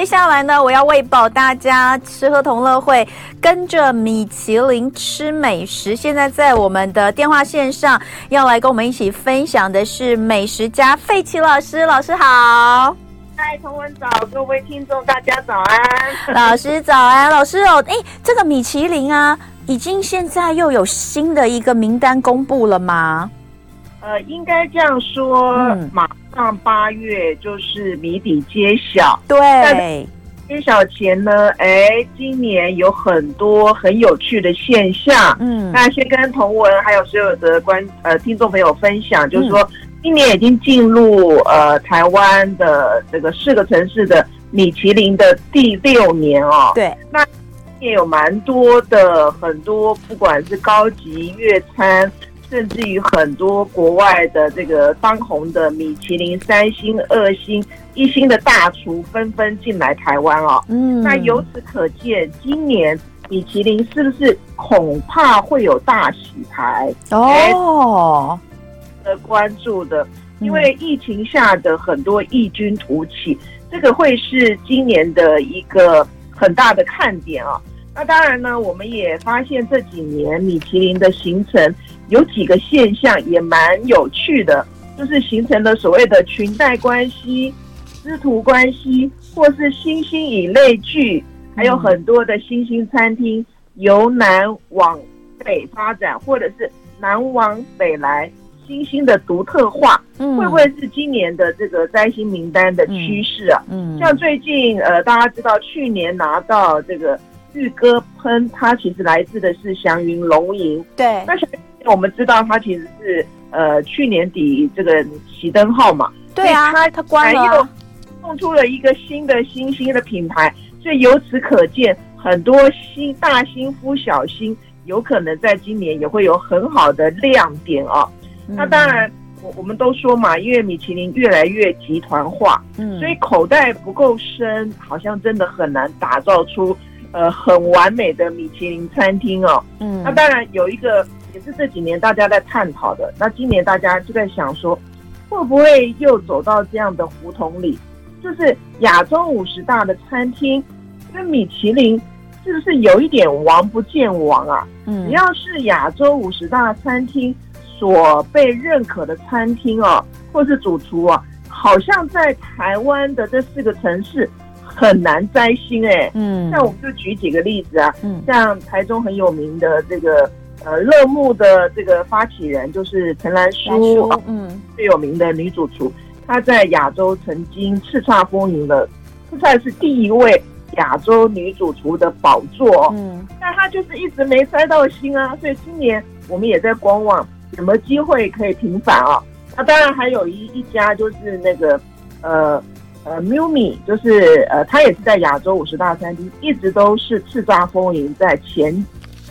接下来呢，我要喂饱大家，吃喝同乐会，跟着米其林吃美食。现在在我们的电话线上，要来跟我们一起分享的是美食家费奇老师。老师好，嗨，同文早，各位听众大家早安。老师早安，老师哦，哎，这个米其林啊，已经现在又有新的一个名单公布了吗？呃，应该这样说，嗯、马上八月就是谜底揭晓。对，揭晓前呢，哎，今年有很多很有趣的现象。嗯，那先跟同文还有所有的观呃听众朋友分享，就是说，嗯、今年已经进入呃台湾的这个四个城市的米其林的第六年哦。对，那也有蛮多的很多，不管是高级粤餐。甚至于很多国外的这个当红的米其林三星、二星、一星的大厨纷纷进来台湾哦。嗯，那由此可见，今年米其林是不是恐怕会有大洗牌哦？的关注的，因为疫情下的很多异军突起，这个会是今年的一个很大的看点啊。那当然呢，我们也发现这几年米其林的形成有几个现象也蛮有趣的，就是形成了所谓的裙带关系、师徒关系，或是星星以类聚，还有很多的新兴餐厅由南往北发展，或者是南往北来，新兴的独特化，会不会是今年的这个摘星名单的趋势啊？嗯，像最近呃，大家知道去年拿到这个。玉哥喷，它其实来自的是祥云龙吟。对，那我们知道它其实是呃去年底这个熄灯号嘛。对啊，它它关了。又弄出了一个新的新兴的品牌，所以由此可见，很多新大新夫小新有可能在今年也会有很好的亮点啊。嗯、那当然，我我们都说嘛，因为米其林越来越集团化，嗯，所以口袋不够深，好像真的很难打造出。呃，很完美的米其林餐厅哦，嗯，那当然有一个也是这几年大家在探讨的，那今年大家就在想说，会不会又走到这样的胡同里，就是亚洲五十大的餐厅跟米其林是不是有一点王不见王啊？嗯，只要是亚洲五十大餐厅所被认可的餐厅哦，或是主厨啊，好像在台湾的这四个城市。很难摘星哎、欸，嗯，像我们就举几个例子啊，嗯，像台中很有名的这个呃乐木的这个发起人就是陈兰书，嗯，最有名的女主厨，她在亚洲曾经叱咤风云了，她算是第一位亚洲女主厨的宝座，嗯，但她就是一直没摘到星啊，所以今年我们也在观望有没有机会可以平反啊，那当然还有一一家就是那个呃。呃，Miumi 就是呃，他也是在亚洲五十大餐厅，一直都是叱咤风云，在前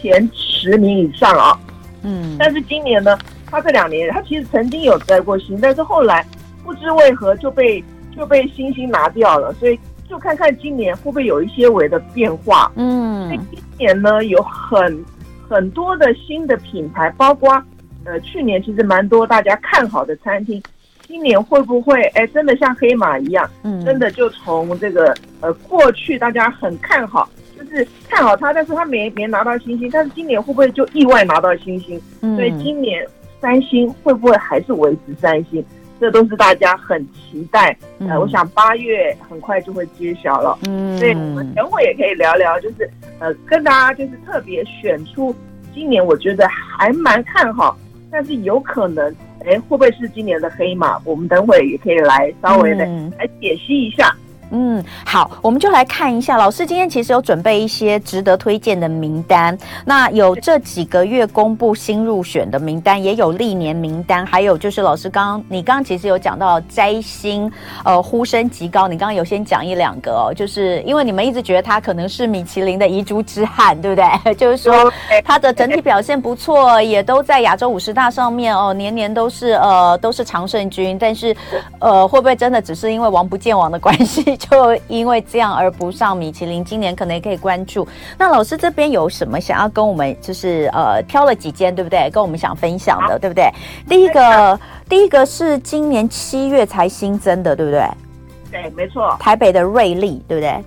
前十名以上啊。嗯，但是今年呢，他这两年他其实曾经有摘过星，但是后来不知为何就被就被星星拿掉了，所以就看看今年会不会有一些微的变化。嗯，所以今年呢，有很很多的新的品牌，包括呃去年其实蛮多大家看好的餐厅。今年会不会哎，真的像黑马一样，嗯，真的就从这个呃过去大家很看好，就是看好它，但是它没没拿到星星，但是今年会不会就意外拿到星星？嗯，所以今年三星会不会还是维持三星？这都是大家很期待。呃，我想八月很快就会揭晓了。嗯，所以我们等会也可以聊聊，就是呃跟大家就是特别选出今年我觉得还蛮看好，但是有可能。哎，会不会是今年的黑马？我们等会也可以来稍微的来解析一下。嗯，嗯好，我们就来看一下。老师今天其实有准备一些值得推荐的名单，那有这几个月公布新入选的名单，也有历年名单，还有就是老师刚刚你刚刚其实有讲到摘星，呃，呼声极高。你刚刚有先讲一两个哦，就是因为你们一直觉得他可能是米其林的遗珠之憾，对不对？就是说他的整体表现不错，也都在亚洲五十大上面哦，年年都是呃都是常胜军，但是呃会不会真的只是因为王不见王的关系？就因为这样而不上米其林，今年可能也可以关注。那老师这边有什么想要跟我们，就是呃挑了几间，对不对？跟我们想分享的，对不对？第一个，第一个是今年七月才新增的，对不对？对，没错。台北的瑞丽，对不对？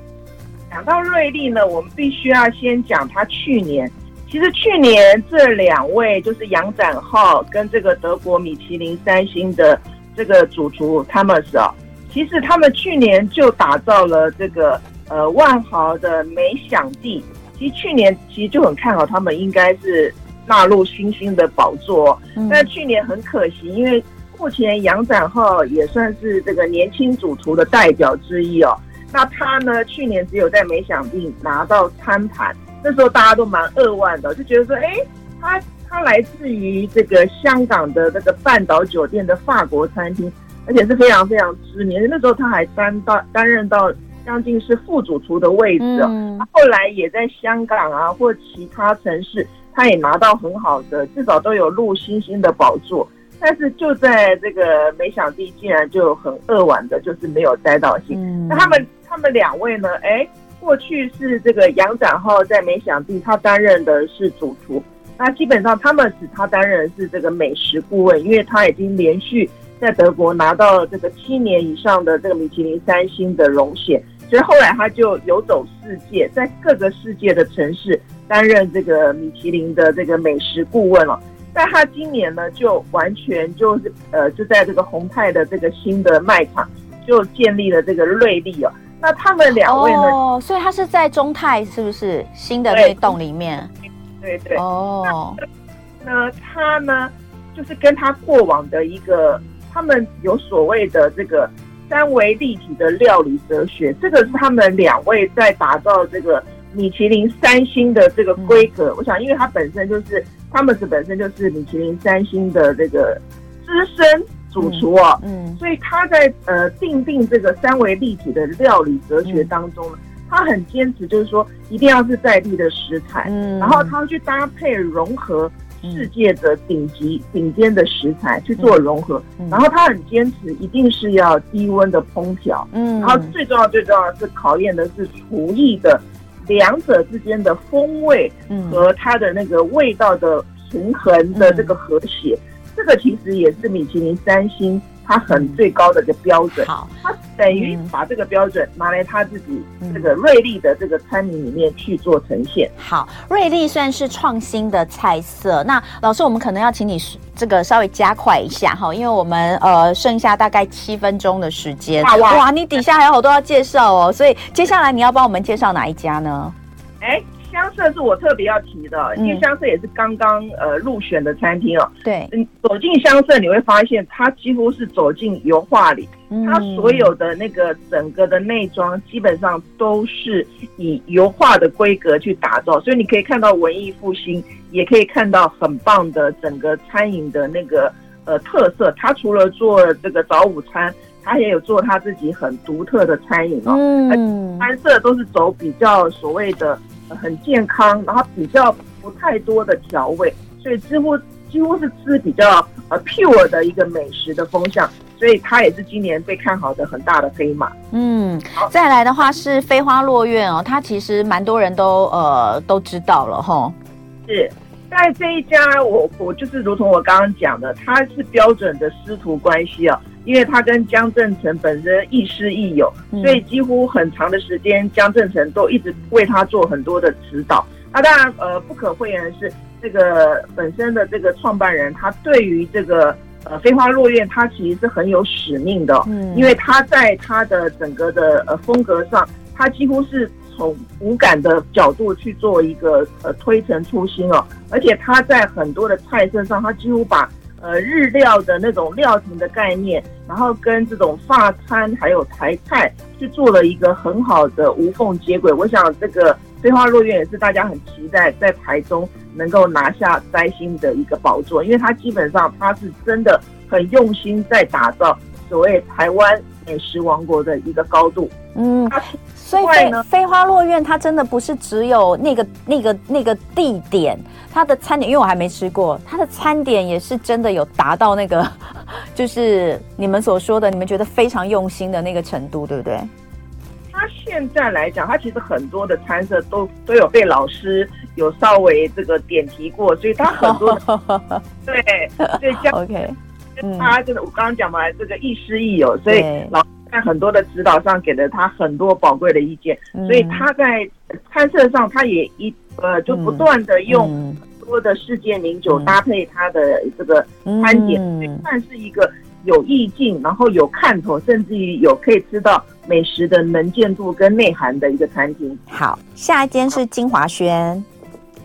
讲到瑞丽呢，我们必须要先讲他去年。其实去年这两位就是杨展浩跟这个德国米其林三星的这个主厨 Thomas 啊，其实他们去年就打造了这个呃万豪的美享地。其实去年其实就很看好他们应该是纳入新兴的宝座，但去年很可惜，因为目前杨展浩也算是这个年轻主厨的代表之一哦。那他呢，去年只有在美享地拿到餐盘。那时候大家都蛮扼腕的，就觉得说，哎，他他来自于这个香港的这个半岛酒店的法国餐厅，而且是非常非常知名。那时候他还担到担任到将近是副主厨的位置哦。嗯、他后来也在香港啊或其他城市，他也拿到很好的，至少都有入星星的宝座。但是就在这个美想地，竟然就很扼腕的，就是没有摘到星。嗯、那他们他们两位呢？哎。过去是这个杨展浩在美想地，他担任的是主厨。那基本上他们只他担任的是这个美食顾问，因为他已经连续在德国拿到了这个七年以上的这个米其林三星的荣衔，所以后来他就游走世界，在各个世界的城市担任这个米其林的这个美食顾问了。但他今年呢，就完全就是呃，就在这个宏泰的这个新的卖场就建立了这个瑞丽哦。那他们两位呢？哦，所以他是在中泰，是不是新的那栋里面？对对，对。哦，那他呢，就是跟他过往的一个，他们有所谓的这个三维立体的料理哲学，这个是他们两位在打造这个米其林三星的这个规格。嗯、我想，因为他本身就是，他们是本身就是米其林三星的这个资深。主厨啊，嗯，嗯，所以他在呃定定这个三维立体的料理哲学当中呢，嗯、他很坚持，就是说一定要是在地的食材，嗯，然后他去搭配融合世界的顶级顶尖的食材去做融合，嗯、然后他很坚持一定是要低温的烹调，嗯，然后最重要最重要的是考验的是厨艺的两者之间的风味和它的那个味道的平衡的这个和谐。嗯这个其实也是米其林三星它很最高的一个标准，好，它等于把这个标准拿来他自己这个瑞丽的这个餐饮里面去做呈现。好，瑞丽算是创新的菜色。那老师，我们可能要请你这个稍微加快一下哈，因为我们呃剩下大概七分钟的时间。哇，你底下还有好多要介绍哦，所以接下来你要帮我们介绍哪一家呢？哎。香舍是我特别要提的，因为香舍也是刚刚呃入选的餐厅哦。对，嗯，走进香舍你会发现，它几乎是走进油画里，它所有的那个整个的内装基本上都是以油画的规格去打造，所以你可以看到文艺复兴，也可以看到很棒的整个餐饮的那个呃特色。它除了做这个早午餐，它也有做它自己很独特的餐饮哦。嗯，餐色都是走比较所谓的。很健康，然后比较不太多的调味，所以几乎几乎是吃比较呃 pure 的一个美食的风向，所以它也是今年被看好的很大的黑马。嗯，再来的话是飞花落院哦，它其实蛮多人都呃都知道了哈。是在这一家，我我就是如同我刚刚讲的，它是标准的师徒关系啊。因为他跟江振成本身亦师亦友，所以几乎很长的时间，江振成都一直为他做很多的指导。那当然，呃，不可讳言的是，这个本身的这个创办人，他对于这个呃飞花落院，他其实是很有使命的。嗯，因为他在他的整个的呃风格上，他几乎是从无感的角度去做一个呃推陈出新哦，而且他在很多的菜色上，他几乎把。呃，日料的那种料亭的概念，然后跟这种发餐还有台菜去做了一个很好的无缝接轨。我想这个飞花落院也是大家很期待在台中能够拿下摘星的一个宝座，因为它基本上它是真的很用心在打造所谓台湾美食王国的一个高度。嗯。所以飞飞花落院，它真的不是只有那个那个那个地点，它的餐点，因为我还没吃过，它的餐点也是真的有达到那个，就是你们所说的，你们觉得非常用心的那个程度，对不对？它现在来讲，它其实很多的餐色都都有被老师有稍微这个点题过，所以它很多对 对，这 样 OK，他真的我刚刚讲嘛，这个亦师亦友，所以老。在很多的指导上给了他很多宝贵的意见，嗯、所以他在餐色上他也一呃就不断的用很多的世界名酒搭配他的这个餐点，嗯、所以算是一个有意境，然后有看头，甚至于有可以吃到美食的能见度跟内涵的一个餐厅。好，下一间是金华轩。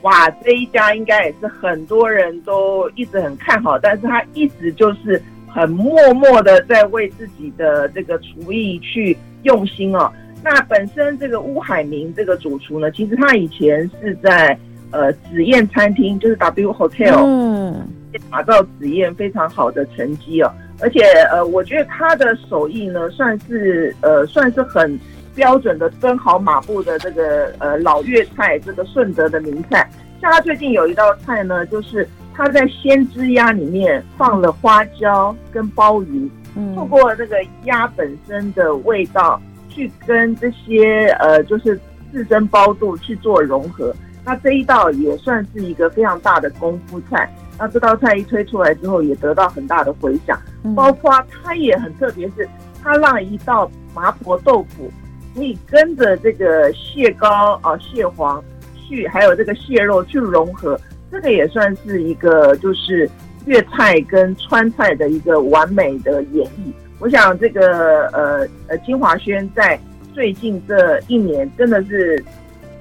哇，这一家应该也是很多人都一直很看好，但是他一直就是很默默的在为自己的这个厨艺去用心哦。那本身这个乌海明这个主厨呢，其实他以前是在呃紫燕餐厅，就是 W Hotel，嗯，打造紫燕非常好的成绩哦。而且呃，我觉得他的手艺呢，算是呃算是很。标准的蹲好马步的这个呃老粤菜，这个顺德的名菜，像他最近有一道菜呢，就是他在鲜汁鸭里面放了花椒跟鲍鱼，嗯，透过这个鸭本身的味道去跟这些呃就是自身包肚去做融合，那这一道也算是一个非常大的功夫菜。那这道菜一推出来之后，也得到很大的回响，包括它也很特别，是它让一道麻婆豆腐。可以跟着这个蟹膏啊、蟹黄去，还有这个蟹肉去融合，这个也算是一个就是粤菜跟川菜的一个完美的演绎。我想这个呃呃金华轩在最近这一年真的是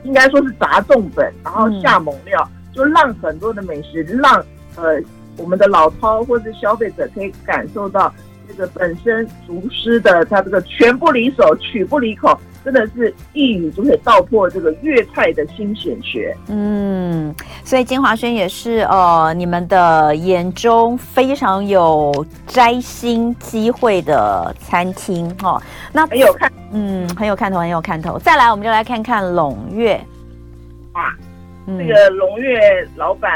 应该说是砸重本，然后下猛料，嗯、就让很多的美食让呃我们的老饕或是消费者可以感受到。这个本身厨师的他这个拳不离手，曲不离口，真的是一语就可以道破这个粤菜的新显学。嗯，所以金华轩也是呃你们的眼中非常有摘星机会的餐厅哦。那很有看，嗯，很有看头，很有看头。再来，我们就来看看龙悦。哇，这个龙月老板。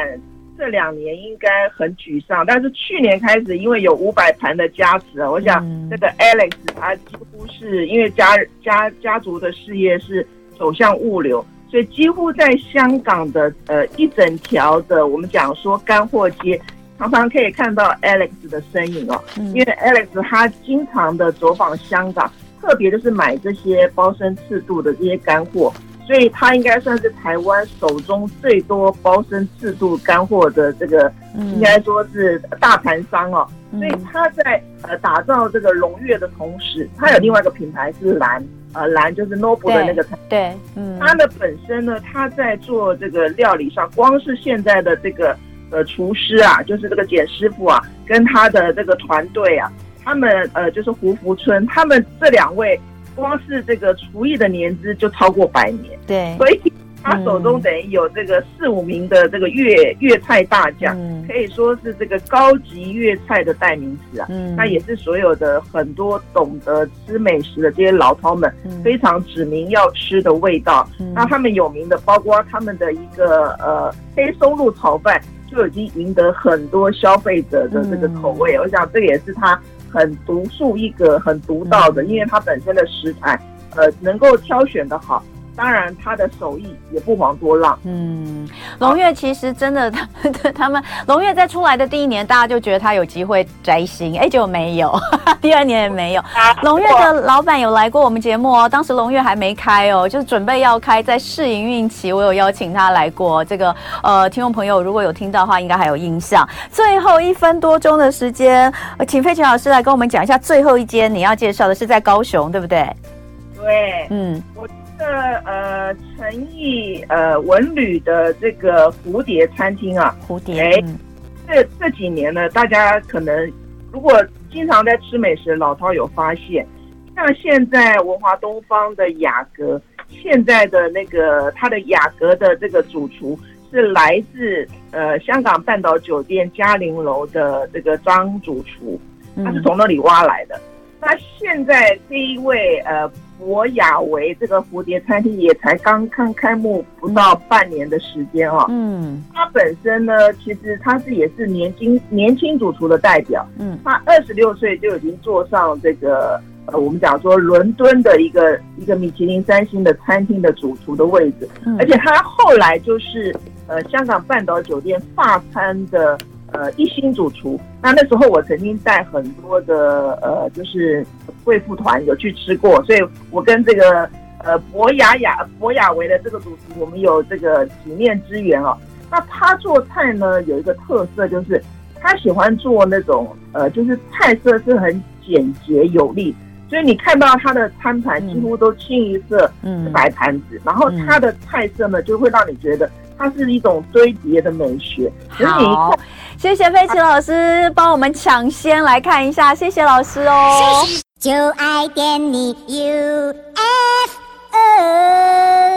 这两年应该很沮丧，但是去年开始，因为有五百盘的加持啊，我想这个 Alex 他几乎是因为家家家族的事业是走向物流，所以几乎在香港的呃一整条的我们讲说干货街，常常可以看到 Alex 的身影哦。因为 Alex 他经常的走访香港，特别就是买这些包身赤度的这些干货。所以他应该算是台湾手中最多包身制度干货的这个，应该说是大盘商哦。所以他在呃打造这个龙悦的同时，他有另外一个品牌是蓝，呃蓝就是 Noble 的那个。对，嗯。他的本身呢，他在做这个料理上，光是现在的这个呃厨师啊，就是这个简师傅啊，跟他的这个团队啊，他们呃就是胡福春，他们这两位。光是这个厨艺的年资就超过百年，对，所以他手中等于有这个四五名的这个粤粤菜大将，嗯、可以说是这个高级粤菜的代名词啊。嗯，那也是所有的很多懂得吃美食的这些老饕们非常指名要吃的味道。嗯、那他们有名的，包括他们的一个呃黑松露炒饭，就已经赢得很多消费者的这个口味。嗯、我想这个也是他。很独树一格，很独到的，因为它本身的食材，呃，能够挑选的好。当然，他的手艺也不遑多让。嗯，龙月其实真的，他们他们龙月在出来的第一年，大家就觉得他有机会摘星，哎，结果没有，第二年也没有。龙月的老板有来过我们节目哦，当时龙月还没开哦，就是准备要开，在试营运期，我有邀请他来过。这个呃，听众朋友如果有听到的话，应该还有印象。最后一分多钟的时间，请费雪老师来跟我们讲一下最后一间你要介绍的是在高雄，对不对？对，嗯，我。这呃，诚意呃文旅的这个蝴蝶餐厅啊，蝴蝶，哎，这这几年呢，大家可能如果经常在吃美食，老饕有发现，像现在文华东方的雅阁，现在的那个他的雅阁的这个主厨是来自呃香港半岛酒店嘉陵楼的这个张主厨，他是从那里挖来的。嗯、那现在这一位呃。博雅维这个蝴蝶餐厅也才刚刚开幕不到半年的时间哦。嗯，他本身呢，其实他是也是年轻年轻主厨的代表。嗯，他二十六岁就已经坐上这个呃，我们讲说伦敦的一个一个米其林三星的餐厅的主厨的位置。嗯，而且他后来就是呃香港半岛酒店法餐的呃一星主厨。那那时候我曾经带很多的呃就是贵妇团有去吃过，所以我跟这个呃博雅雅博雅维的这个主厨，我们有这个几面之缘哦。那他做菜呢有一个特色，就是他喜欢做那种呃就是菜色是很简洁有力。所以你看到他的餐盘几乎都清一色是白盘子，嗯、然后他的菜色呢就会让你觉得它是一种堆叠的美学。好，谢谢飞奇老师帮我们抢先来看一下，谢谢老师哦。就爱点你，U F O。